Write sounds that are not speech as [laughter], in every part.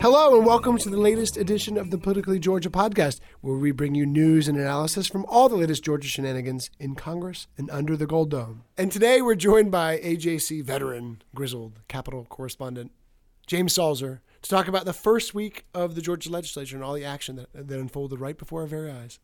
Hello, and welcome to the latest edition of the Politically Georgia podcast, where we bring you news and analysis from all the latest Georgia shenanigans in Congress and under the Gold Dome. And today we're joined by AJC veteran, grizzled Capitol correspondent James Salzer to talk about the first week of the Georgia legislature and all the action that, that unfolded right before our very eyes.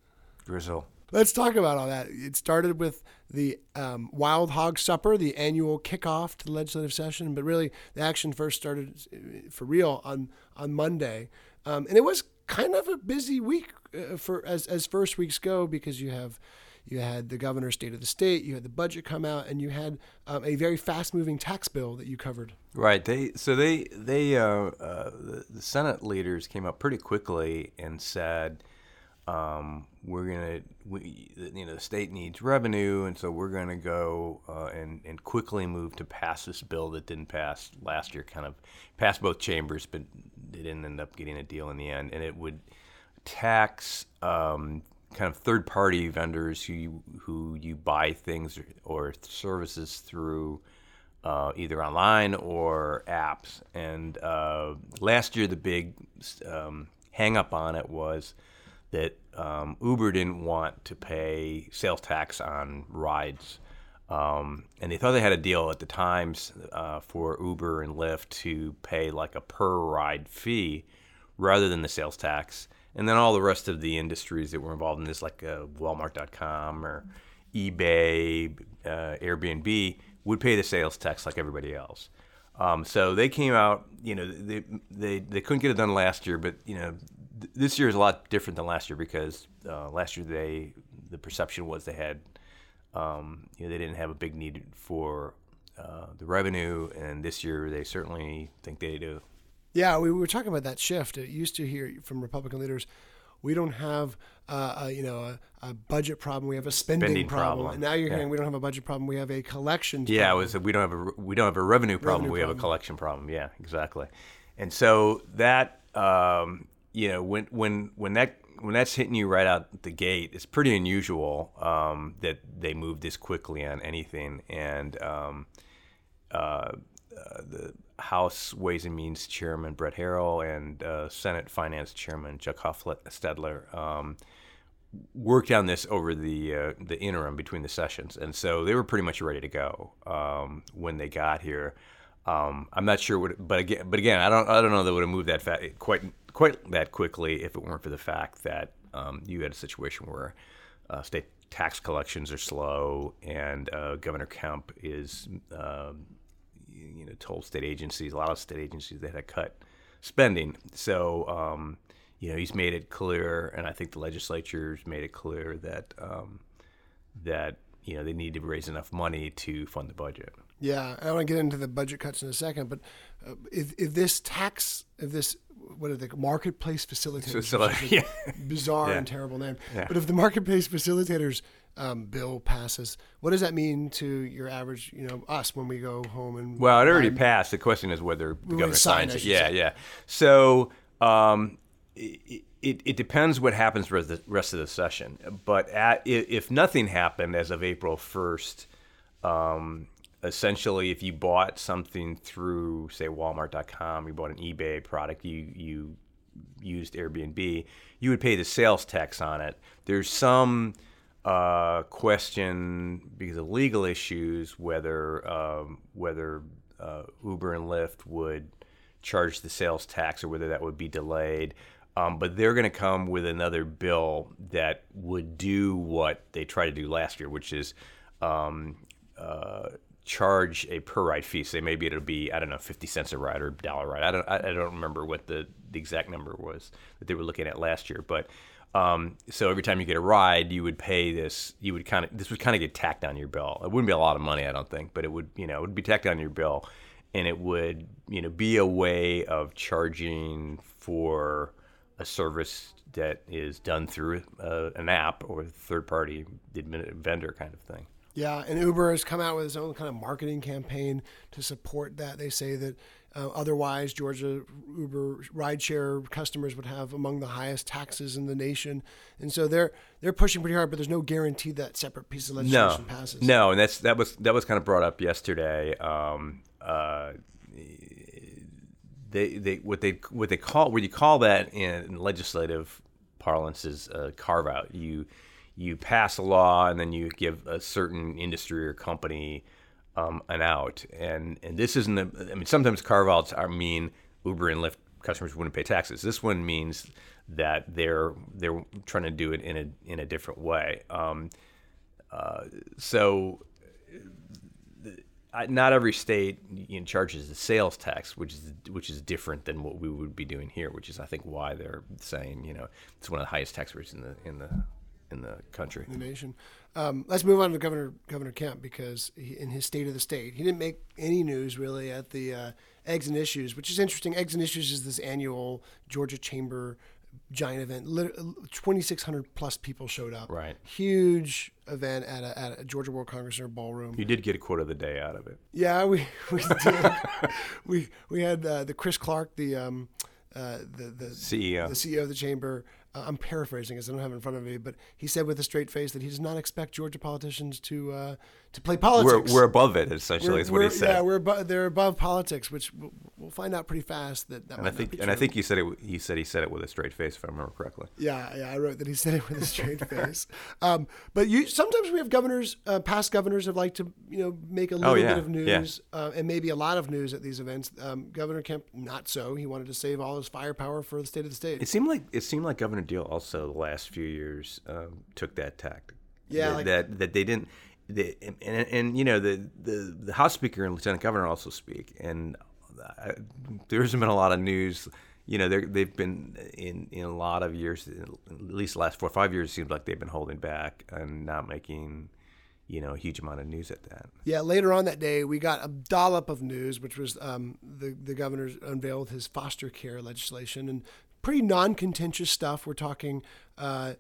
Grizzle. Let's talk about all that. It started with the um, Wild Hog Supper, the annual kickoff to the legislative session, but really the action first started uh, for real on on Monday, um, and it was kind of a busy week uh, for as as first weeks go because you have. You had the governor's state of the state. You had the budget come out, and you had um, a very fast-moving tax bill that you covered. Right. They so they they uh, uh, the Senate leaders came up pretty quickly and said, um, "We're gonna we you know the state needs revenue, and so we're gonna go uh, and and quickly move to pass this bill that didn't pass last year. Kind of passed both chambers, but they didn't end up getting a deal in the end, and it would tax." Um, kind of third-party vendors who you, who you buy things or services through uh, either online or apps. And uh, last year, the big um, hang up on it was that um, Uber didn't want to pay sales tax on rides. Um, and they thought they had a deal at the times uh, for Uber and Lyft to pay like a per ride fee rather than the sales tax. And then all the rest of the industries that were involved in this, like uh, Walmart.com or eBay, uh, Airbnb, would pay the sales tax like everybody else. Um, so they came out, you know, they, they, they couldn't get it done last year, but, you know, th- this year is a lot different than last year because uh, last year they, the perception was they had, um, you know, they didn't have a big need for uh, the revenue, and this year they certainly think they do. Yeah, we were talking about that shift. It used to hear from Republican leaders, we don't have, uh, a, you know, a, a, budget problem. We have a spending, Spending problem. problem. And now you're Yeah. hearing we don't have a budget problem. We have a collection. Yeah, it problem. was. We don't have a we don't have a revenue problem. Revenue we have a collection problem. Yeah, exactly. And so that um, you know when when when that when that's hitting you right out the gate, it's pretty unusual um, that they move this quickly on anything. And um, uh, uh, the House Ways and Means Chairman Brett Harrell and uh, Senate Finance Chairman Chuck Hufstetler um, worked on this over the uh, the interim between the sessions, and so they were pretty much ready to go um, when they got here. Um, I'm not sure what, but again, but again, I don't I don't know that would have moved that fast, quite quite that quickly if it weren't for the fact that um, you had a situation where uh, state tax collections are slow, and uh, Governor Kemp is um, you know told state agencies a lot of state agencies they had to cut spending. So um, you know he's made it clear, and I think the legislature's made it clear that um, that you know they need to raise enough money to fund the budget. Yeah, I want to get into the budget cuts in a second, but uh, if if this tax, if this what are they marketplace facilitators, Facil- which is a [laughs] yeah. bizarre Yeah. and terrible name, Yeah. but if the marketplace facilitators um, bill passes, what does that mean to your average, you know, us when we go home and Well, it already buy- passed. The question is whether the governor signs it. Yeah, say. yeah. So um, it, it, it depends what happens for the rest of the session. But at, if nothing happened as of April 1st, um, essentially, if you bought something through, say, Walmart.com, you bought an eBay product, you, you used Airbnb, you would pay the sales tax on it. There's some uh, question because of legal issues whether um, whether uh, Uber and Lyft would charge the sales tax or whether that would be delayed. Um, but they're going to come with another bill that would do what they tried to do last year, which is um, uh, charge a per ride fee. So maybe it'll be I don't know fifty cents a ride or dollar ride. I don't I, don't remember what the, the exact number was that they were looking at last year, but. Um, so every time you get a ride, you would pay this. You would kind of this would kind of get tacked on your bill. It wouldn't be a lot of money, I don't think, but it would you know it would be tacked on your bill, and it would you know be a way of charging for a service that is done through uh, an app or third party vendor kind of thing. Yeah, and Uber has come out with its own kind of marketing campaign to support that. They say that uh, otherwise, Georgia Uber rideshare customers would have among the highest taxes in the nation, and so they're they're pushing pretty hard. But there's no guarantee that separate piece of legislation no, passes. No, and that's that was that was kind of brought up yesterday. Um, uh, they they what they what they call what you call that in legislative parlance is a carve out. You you pass a law and then you give a certain industry or company um, an out. And and this isn't. the. I mean, sometimes carve outs are mean Uber and Lyft customers wouldn't pay taxes. This one means that they're they're trying to do it in a in a different way. Um, uh, so. Not every state you know, charges the sales tax, which is which is different than what we would be doing here. Which is, I think, why they're saying you know it's one of the highest tax rates in the in the in the country, in the nation. Um, let's move on to Governor Governor Kemp because he, in his State of the State, he didn't make any news really at the uh, Eggs and Issues, which is interesting. Eggs and Issues is this annual Georgia Chamber giant event. 2,600 plus people showed up. Right. Huge event at a, at a Georgia World Congress Center ballroom. You did get a quote of the day out of it. Yeah, we [laughs] we did. [laughs] we we had uh, the Chris Clark, the um, uh, the the CEO, the CEO of the chamber, uh, I'm paraphrasing as I don't have it in front of me, but he said with a straight face that he does not expect Georgia politicians to uh, to play politics. We're, we're above it, essentially, we're, is what he said. Yeah, we're above, they're above politics, which we'll, we'll find out pretty fast that. that and I think, and I think he said it. He said he said it with a straight face, if I remember correctly. Yeah, yeah, I wrote that he said it with a straight [laughs] face. Um, but you sometimes we have governors, uh, past governors, have liked to you know make a little oh, yeah. bit of news yeah. uh, and maybe a lot of news at these events. Um, Governor Kemp, not so. He wanted to save all his firepower for the state of the state. It seemed like it seemed like Governor Deal also the last few years um, took that tactic. Yeah, that like, that, that they didn't. They, and, and, and, you know the, the the House Speaker and Lieutenant Governor also speak, and I, there hasn't been a lot of news. You know, they've been in in a lot of years, at least the last four or five years, it seems like they've been holding back and not making you know, a huge amount of news at that. Yeah, later on that day, we got a dollop of news, which was um, the the governor unveiled his foster care legislation and pretty non-contentious stuff. We're talking uh,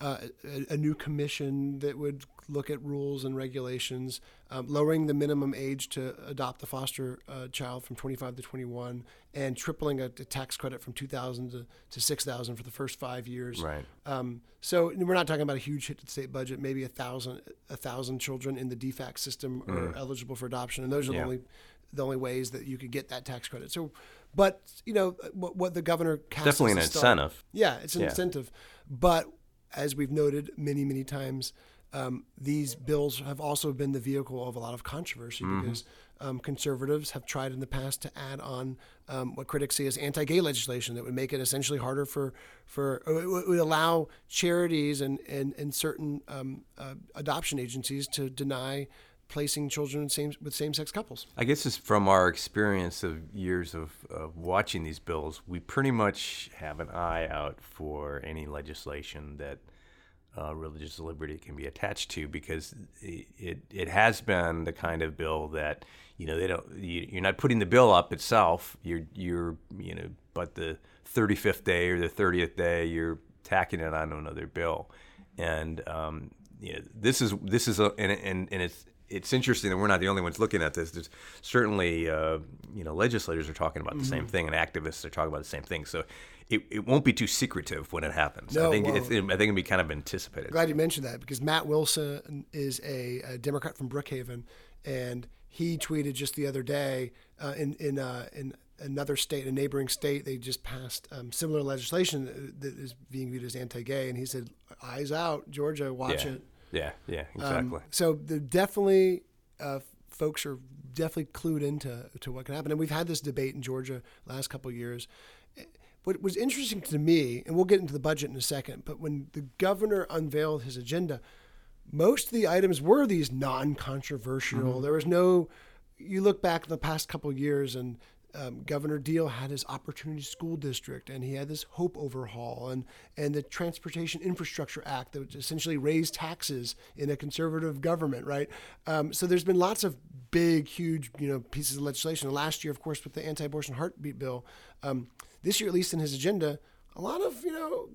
uh, a, a, new commission that would look at rules and regulations, um, lowering the minimum age to adopt the foster uh, child from 25 to 21, and tripling a, a tax credit from 2,000 to, to 6,000 for the first five years. Right. Um, so we're not talking about a huge hit to the state budget. Maybe a thousand a thousand children in the DFACS system are Mm. eligible for adoption, and those are Yeah. the only the only ways that you could get that tax credit. So, but you know what, what the governor Definitely an incentive. Yeah, it's an Yeah. incentive. But as we've noted many, many times, um, these bills have also been the vehicle of a lot of controversy Mhm. because um, conservatives have tried in the past to add on um, what critics see as anti-gay legislation that would make it essentially harder for for it would- would allow charities and and, and certain um, uh, adoption agencies to deny placing children same, with same-sex couples. I guess it's from our experience of years of, of watching these bills, we pretty much have an eye out for any legislation that uh, religious liberty can be attached to because it, it, it has been the kind of bill that you know they don't you, you're not putting the bill up itself you're you're you know but the 35th day or the 30th day you're tacking it on another bill and um, you know, this is this is a and, and, and it's it's interesting that we're not the only ones looking at this. There's certainly, uh, you know, legislators are talking about the same Mhm. thing, and activists are talking about the same thing. So it, it won't be too secretive when it happens. No, I think it it's, I think it'll be kind of anticipated. Glad you mentioned that because Matt Wilson is a, a Democrat from Brookhaven, and he tweeted just the other day uh, in in uh, in another state, a neighboring state, they just passed um, similar legislation that is being viewed as anti-gay, and he said, "Eyes out, Georgia, watch Yeah. it." Yeah, yeah, Um, exactly. so definitely uh, folks are definitely clued into to what can happen, and we've had this debate in Georgia last couple of years. What was interesting to me, and we'll get into the budget in a second, but when the governor unveiled his agenda, most of the items were these non-controversial. Mhm. There was no. You look back the past couple of years, and um, Governor Deal had his Opportunity School District, and he had this Hope overhaul, and and the Transportation Infrastructure Act that would essentially raised taxes in a conservative government, right? Um, so there's been lots of big, huge, you know, pieces of legislation. Last year, of course, with the anti-abortion heartbeat bill. Um, this year, at least in his agenda, a lot of you know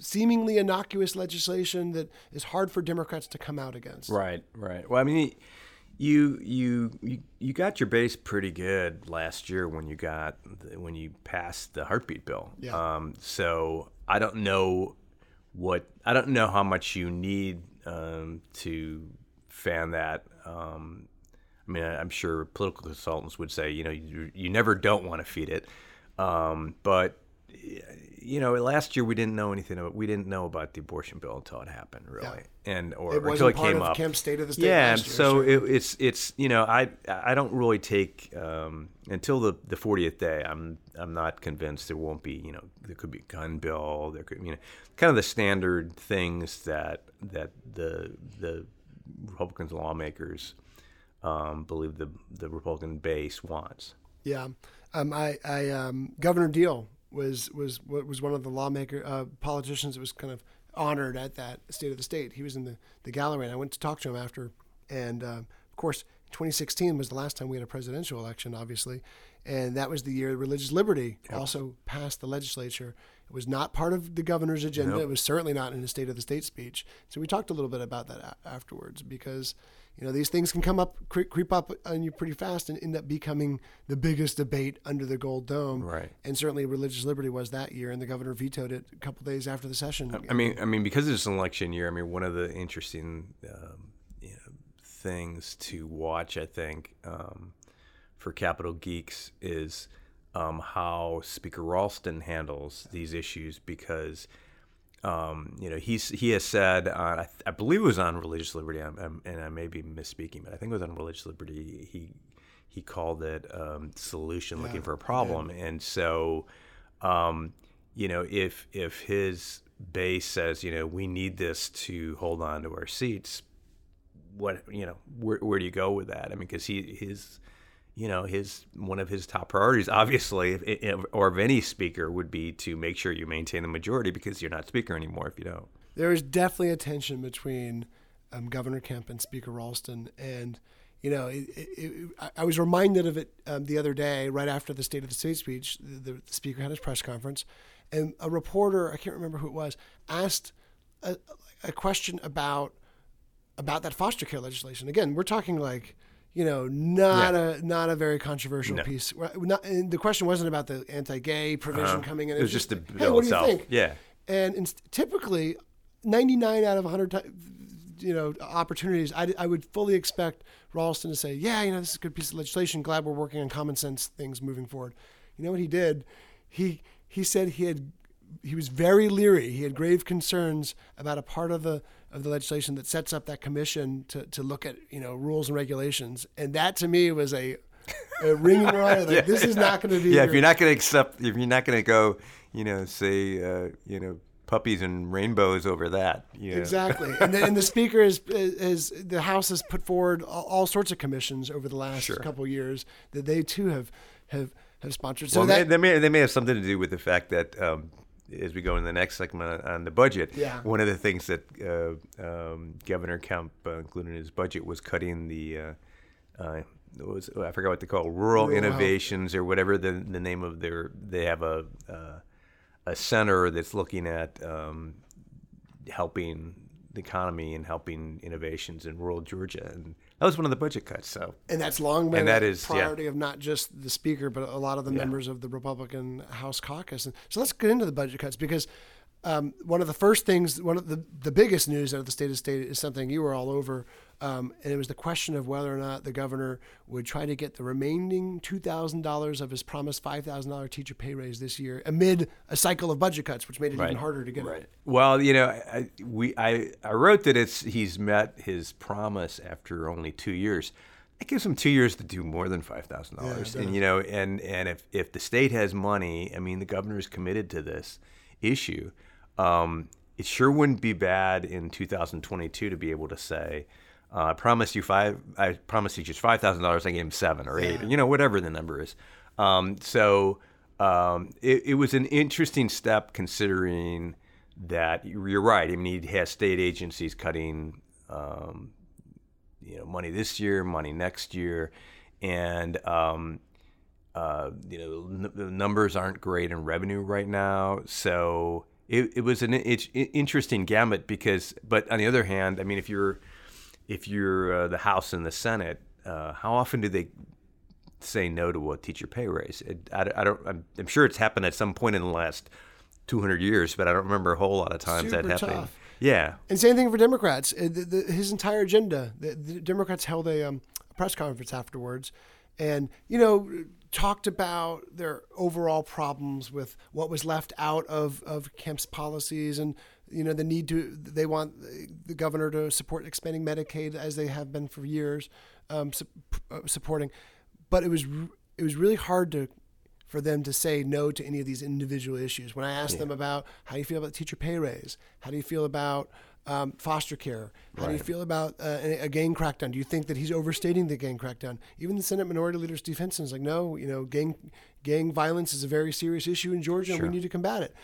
seemingly innocuous legislation that is hard for Democrats to come out against. Right, right. Well, I mean, you you you, you got your base pretty good last year when you got the, when you passed the heartbeat bill. Yeah. Um, so I don't know what I don't know how much you need um, to fan that. Um, I mean, I'm sure political consultants would say, you know, you, you never don't want to feed it. Um, but you know, last year we didn't know anything about we didn't know about the abortion bill until it happened, really, and or It until it part came of up. Kemp's State of the State Yeah, year, so sure. it, it's it's you know I I don't really take um, until the the 40th day. I'm I'm not convinced there won't be you know there could be a gun bill. There could you know kind of the standard things that that the the Republicans lawmakers um, believe the the Republican base wants. Yeah, um, I, I um, Governor Deal was was was one of the lawmaker uh, politicians that was kind of honored at that State of the State. He was in the, the gallery, and I went to talk to him after. And uh, of course, 2016 was the last time we had a presidential election, obviously, and that was the year religious liberty also passed the legislature. It was not part of the governor's agenda. Nope. It was certainly not in his State of the State speech. So we talked a little bit about that a- afterwards because you know these things can come up cre- creep up on you pretty fast and end up becoming the biggest debate under the gold dome Right. and certainly religious liberty was that year and the governor vetoed it a couple days after the session I mean, I mean, because it's an election year. I mean, one of the interesting um, you know, things to watch, I think, um, for Capitol Geeks is um, how Speaker Ralston handles these issues because. Um, you know, he's he has said, on, I, I believe it was on religious liberty, I'm, I'm, and I may be misspeaking, but I think it was on religious liberty. He he called it um, solution, looking for a problem, and so um, you know, if if his base says, you know, we need this to hold on to our seats, what you know, where where do you go with that? I mean, because he his you know his one of his top priorities, obviously, if, or of any speaker, would be to make sure you maintain the majority because you're not speaker anymore if you don't. there is definitely a tension between um, Governor Kemp and Speaker Ralston, and you know, it, it, it, I- I was reminded of it um, the other day, right after the State of the State speech. The, the speaker had his press conference, and a reporter, I can't remember who it was, asked a, a question about about that foster care legislation. Again, we're talking like. You know, not a not a very controversial No. piece. Not, the question wasn't about the anti-gay provision Uh-huh. coming in. It was just the hey, bill what do itself. you think? Yeah. And inst- typically, 99 out of 100 you know opportunities, I, I would fully expect Ralston to say, "Yeah, you know, this is a good piece of legislation. Glad we're working on common sense things moving forward." You know what he did? He he said he had he was very leery. He had grave concerns about a part of the of the legislation that sets up that commission to, to look at you know rules and regulations, and that to me was a, a ringing [laughs] reminder. Like Yeah. this is not going to be Yeah, if you're not going to accept, if you're not going to go, you know, say, uh, you know, puppies and rainbows over that. You know. Exactly, and the, and the speaker is, is the House has put forward all, all sorts of commissions over the last Sure. couple of years that they too have have have sponsored. So well, that they, they may they may have something to do with the fact that um, as we go in the next segment on, the budget, Yeah. one of the things that uh, um, Governor Kemp uh, included in his budget was cutting the. Uh, uh, was I forgot what they call it, rural, Rural health. innovations or whatever the the name of their they have a uh, a center that's looking at um, helping the economy and helping innovations in rural Georgia and that was one of the budget cuts so and that's long been and that a yeah. priority of not just the speaker, but a lot of the Yeah. members of the Republican House caucus. And so let's get into the budget cuts because um, one of the first things, one of the the biggest news out of the state of state is something you were all over Um, and it was the question of whether or not the governor would try to get the remaining $2,000 of his promised $5,000 teacher pay raise this year amid a cycle of budget cuts, which made it Right. even harder to get it. Well, you know, I, we I, I wrote that it's he's met his promise after only two years. It gives him two years to do more than five thousand yeah, dollars, and you know, and and if if the state has money, I mean, the governor is committed to this issue. Um, it sure wouldn't be bad in 2022 to be able to say, uh, "I promised you five. I promised you just five thousand dollars. I gave him seven or eight, Yeah. you know, whatever the number is." Um, so um, it, it was an interesting step considering that you're right. I mean, he has state agencies cutting, um, you know, money this year, money next year, and um, uh, you know n- the numbers aren't great in revenue right now. So it, it was an it's interesting gamut because, but on the other hand, I mean, if you're if you're uh, the House and the Senate, uh, how often do they say no to a teacher pay raise? It, I, I don't. I'm, I'm sure it's happened at some point in the last 200 years, but I don't remember a whole lot of times Super that happening. tough. Yeah. And same thing for Democrats. Uh, The, the, his entire agenda. The, the Democrats held a, um, a press conference afterwards, and you know talked about their overall problems with what was left out of of Kemp's policies, and you know the need to. They want the governor to support expanding Medicaid as they have been for years, um, su- uh, supporting. But it was it was really hard to for them to say no to any of these individual issues. When I asked them about how do you feel about the teacher pay raise, how do you feel about um, foster care, how do you feel about uh, a gang crackdown? Do you think that he's overstating the gang crackdown? Even the Senate Minority Leader Steve Henson is like, no, you know, gang gang violence is a very serious issue in Georgia, and we need to combat it.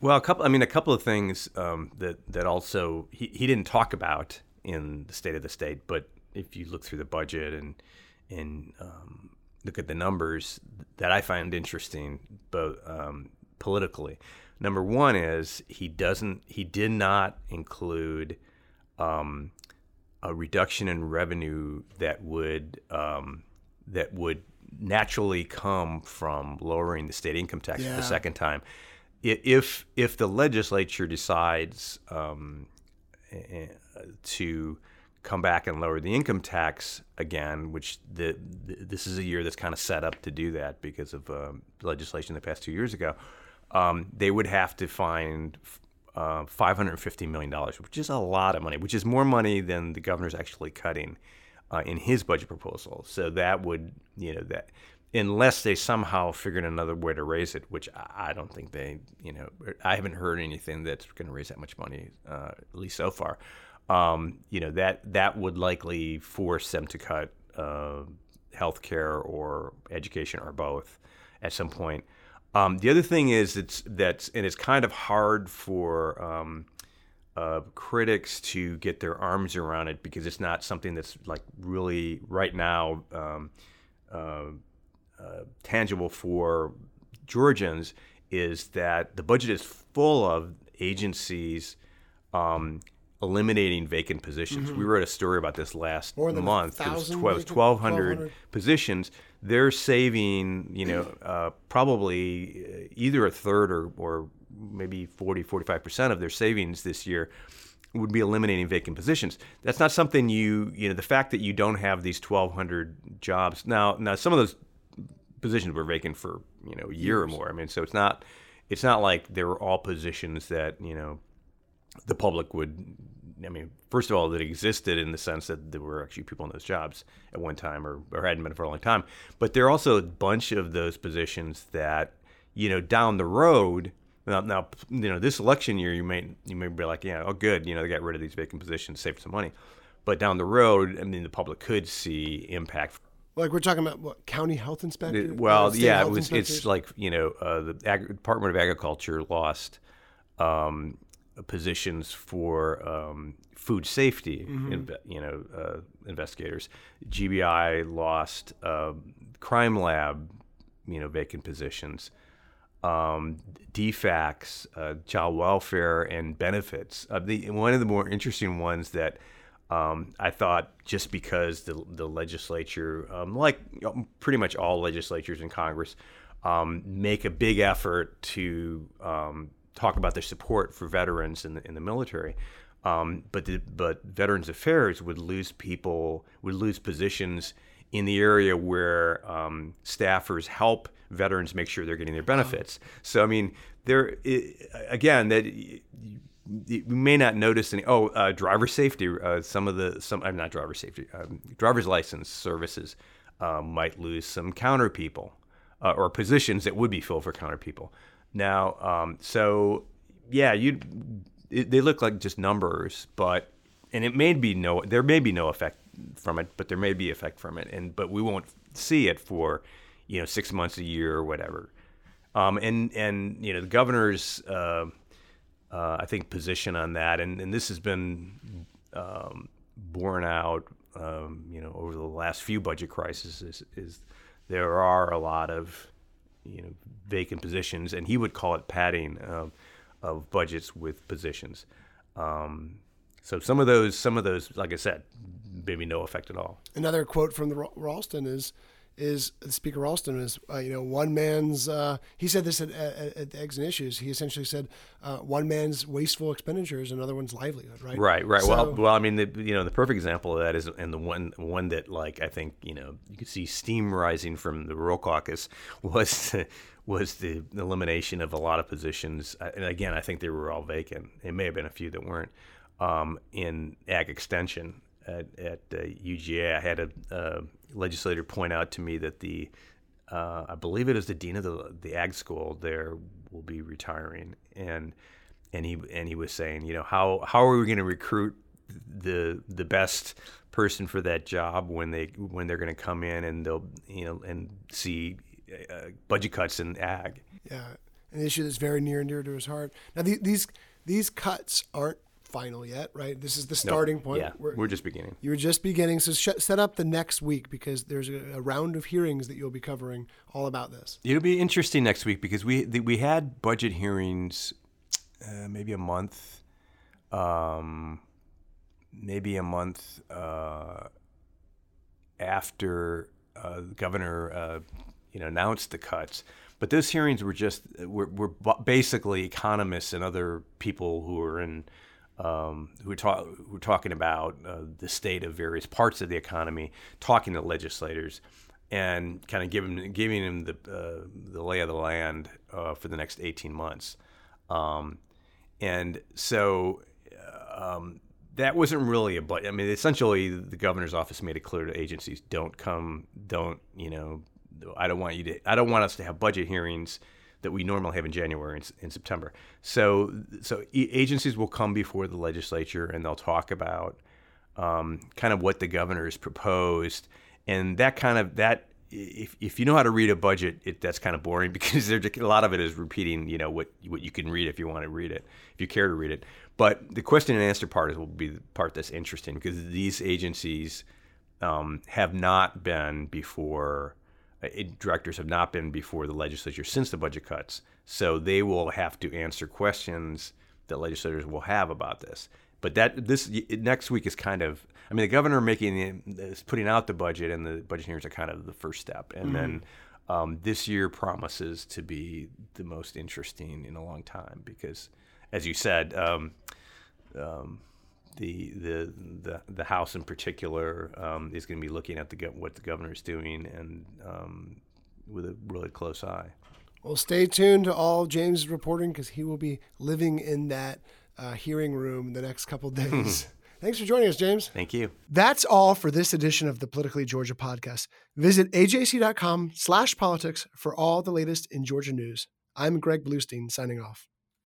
Well, a couple. I mean, a couple of things um, that that also he, he didn't talk about in the State of the State, but if you look through the budget and and um, look at the numbers that I find interesting, both um, politically. Number one is he doesn't. He did not include um, a reduction in revenue that would um, that would naturally come from lowering the state income tax for the second time. If if the legislature decides um, eh, to come back and lower the income tax again, which the, the this is a year that's kind of set up to do that because of um, legislation that passed two years ago, um, they would have to find uh, $550 million, which is a lot of money, which is more money than the governor's actually cutting uh, in his budget proposal. So that would, you know, that unless they somehow figured another way to raise it, which I don't think they, you know, I haven't heard anything that's going to raise that much money, uh, at least so far. Um, you know, that that would likely force them to cut uh, healthcare or education or both at some point. Um, the other thing is it's that's and it's kind of hard for um, uh, critics to get their arms around it because it's not something that's like really right now um, uh, uh, tangible for Georgians. Is that the budget is full of agencies um, eliminating vacant positions. Mhm. We wrote a story about this last month. It was thousand 12 vacant- 1,200 1,200. positions, they're saving, you know, [clears throat] uh, probably uh, either a third or, or maybe 40, 45% of their savings this year would be eliminating vacant positions. That's not something you, you know, the fact that you don't have these 1,200 jobs. Now, now some of those positions were vacant for, you know, a year or more. I mean, so it's not, it's not like they were all positions that, you know, the public would I mean, first of all, that existed in the sense that there were actually people in those jobs at one time or, or hadn't been for a long time. But there are also a bunch of those positions that, you know, down the road, now, now you know, this election year, you may you may be like, yeah, oh, good, you know, they got rid of these vacant positions, saved some money. But down the road, I mean, the public could see impact Like we're talking about what county health inspector. it- well, uh, yeah, it was. It's like you know, uh, the Ag- Department of Agriculture lost um, positions for um, food safety. Mhm. inve- you know, uh, investigators. GBI lost um crime lab. You know, vacant positions. Um, DFACS, uh, child welfare and benefits. Uh, the one of the more interesting ones that um, I thought just because the the legislature, um, like pretty much all legislatures in Congress, um, make a big effort to um, talk about their support for veterans in the, in the military. Um, but the, but Veterans Affairs would lose people, would lose positions in the area where um, staffers help veterans make sure they're getting their benefits. So I mean, there again that you may not notice any. Oh, uh, driver safety. Uh, some of the some I'm not driver safety. Um, driver's license services uh, might lose some counter people uh, or positions that would be filled for counter people. Now, um, so yeah, you they look like just numbers, but and it may be no there may be no effect from it, but there may be effect from it, and but we won't see it for you know six months a year or whatever. Um, and and you know the governor's uh, I think position on that, and, and this has been um, borne out um, you know over the last few budget crises is, is there are a lot of you know vacant positions, and he would call it padding of, of budgets with positions. Um, so some of those, some of those, like I said, maybe no effect at all. Another quote from the Ralston is, is Speaker Ralston is uh, you know one man's uh, he said this at, at, at Eggs and Issues. He essentially said uh, one man's wasteful expenditures another one's livelihood right? Right right. So, well well I mean the you know the perfect example of that is and the one one that like I think you know you could see steam rising from the rural caucus [laughs] was was the elimination of a lot of positions. And again I think they were all vacant. It may have been a few that weren't um, in ag extension at, at uh, UGA. I had a, legislator point out to me that the uh, I believe it is the dean of the the ag school there will be retiring, and and he and he was saying, you know, how how are we going to recruit the the best person for that job when they when they're going to come in and they'll you know and see uh, budget cuts in ag. Yeah, an issue that's very near and dear to his heart. Now the, these these cuts aren't final yet, right? This is the starting no, point. Yeah, we're, we're, just beginning. You are just beginning. So sh- set up the next week because there's a, a, round of hearings that you'll be covering all about this. It'll be interesting next week because we the, we had budget hearings uh, maybe a month, um, maybe a month uh, after uh, the governor uh, you know announced the cuts. But those hearings were just were, were basically economists and other people who were in um, who, are who are talking about uh, the state of various parts of the economy, talking to legislators, and kind of giving giving them the uh, the lay of the land uh, for the next 18 months. Um, and so uh, um, that wasn't really a but. I mean, essentially, the governor's office made it clear to agencies: don't come, don't you know, I don't want you to, I don't want us to have budget hearings that we normally have in January and, in September. So, so agencies will come before the legislature and they'll talk about um, kind of what the governor has proposed, and that kind of that. If, if you know how to read a budget, it, that's kind of boring [laughs] because there's a lot of it is repeating, you know, what what you can read if you want to read it, if you care to read it. But the question and answer part is, will be the part that's interesting because these agencies um, have not been before uh, directors have not been before the legislature since the budget cuts. So they will have to answer questions that legislators will have about this. But that this next week is kind of I mean the governor making is putting out the budget and the budget hearings are kind of the first step, and mm-hmm. then um, this year promises to be the most interesting in a long time because, as you said, um, um, the the the, the House in particular um, is going to be looking at the what the governor is doing and um, with a really close eye. Well, stay tuned to all James' reporting because he will be living in that uh, hearing room the next couple days. [laughs] Thanks for joining us, James. Thank you. That's all for this edition of the Politically Georgia podcast. Visit ajc.com slash politics for all the latest in Georgia news. I'm Greg Bluestein signing off.